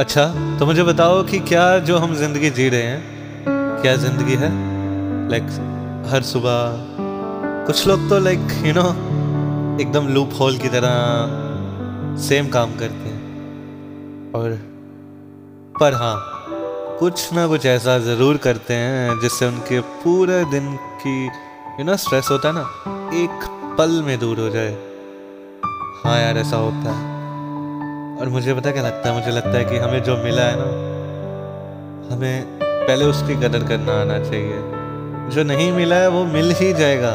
अच्छा तो मुझे बताओ कि क्या जो हम ज़िंदगी जी रहे हैं, क्या ज़िंदगी है? लाइक हर सुबह, कुछ लोग तो लाइक यू नो एकदम लूप होल की तरह सेम काम करते हैं। और, पर हाँ कुछ ना कुछ ऐसा ज़रूर करते हैं जिससे उनके पूरे दिन की यू नो स्ट्रेस होता है ना, एक पल में दूर हो जाए। हाँ यार, ऐसा होता है। और मुझे पता क्या लगता है? मुझे लगता है कि हमें जो मिला है ना, हमें पहले उसकी कदर करना आना चाहिए। जो नहीं मिला है, वो मिल ही जाएगा।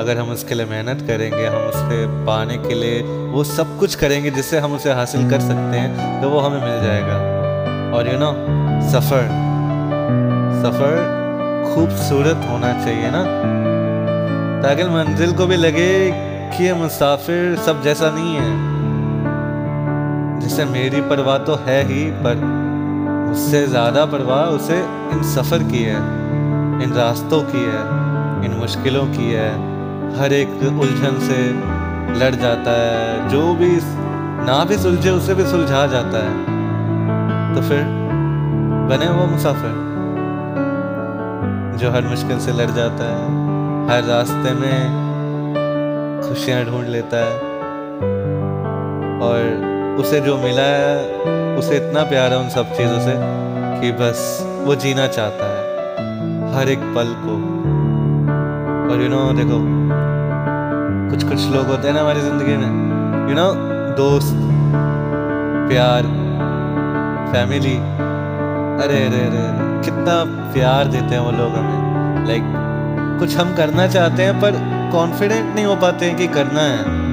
अगर हम उसके लिए मेहनत करेंगे, हम उसके पाने के लिए वो सब कुछ करेंगे जिससे हम उसे हासिल कर सकते हैं तो वो हमें मिल जाएगा। और यू नो सफ़र। सफ़र खूबसूरत होना चाहिए ना। ताकि मंजिल को भी लगे कि ये मुसाफिर सब जैसा नहीं है। जिसे मेरी परवाह तो है ही, पर उससे ज़्यादा परवाह उसे इन सफ़र की है, इन रास्तों की है, इन मुश्किलों की है। हर एक उलझन से लड़ जाता है, जो भी ना भी सुलझे, उसे भी सुलझा जाता है। तो फिर बने वो मुसाफिर, जो हर मुश्किल से लड़ जाता है, हर रास्ते में खुशियाँ ढूंढ लेता है, और उसे जो मिला है उसे इतना प्यार है उन सब चीज़ों से कि बस वो जीना चाहता है हर एक पल को। और यू नो देखो कुछ कुछ लोग होते हैं ना हमारी ज़िंदगी में यू नो दोस्त प्यार फैमिली अरे अरे अरे कितना प्यार देते हैं वो लोग हमें। लाइक like, कुछ हम करना चाहते हैं पर कॉन्फिडेंट नहीं हो पाते हैं कि करना है।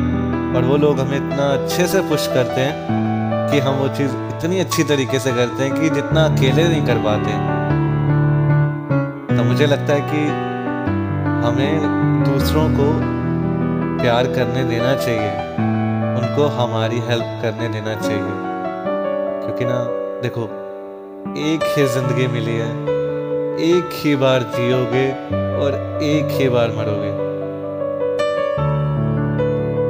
और वो लोग हमें इतना अच्छे से पुश करते हैं कि हम वो चीज़ इतनी अच्छी तरीके से करते हैं कि जितना अकेले नहीं कर पाते। तो मुझे लगता है कि हमें दूसरों को प्यार करने देना चाहिए। उनको हमारी हेल्प करने देना चाहिए। क्योंकि ना, देखो, एक ही ज़िंदगी मिली है, एक ही बार जियोगे और एक ही बार मरोगे।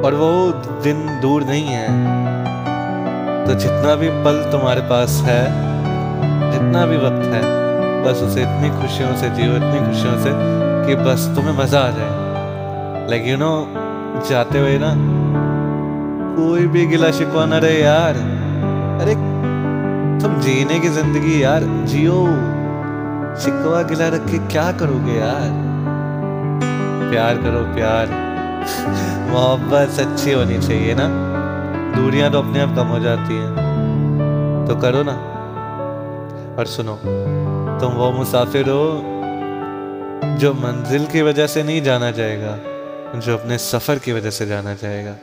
और वो दिन दूर नहीं है। तो जितना भी पल तुम्हारे पास है, जितना भी वक्त है, बस उसे इतनी खुशियों से जियो, इतनी खुशियों से कि बस तुम्हें मज़ा आ जाए। लाइक यू नो जाते हुए ना, कोई भी गिला शिकवा ना रहे यार। अरे, तुम जीने की ज़िंदगी यार, जियो। शिकवा गिला रख के क्या करोगे यार? प्यार करो, प्यार। मोहब्बत सच्ची होनी चाहिए ना। दूरियाँ तो अपने आप कम हो जाती हैं। तो करो ना। और सुनो, तुम वो मुसाफिर हो जो मंजिल की वजह से नहीं जाना जाएगा, जो अपने सफ़र की वजह से जाना चाहेगा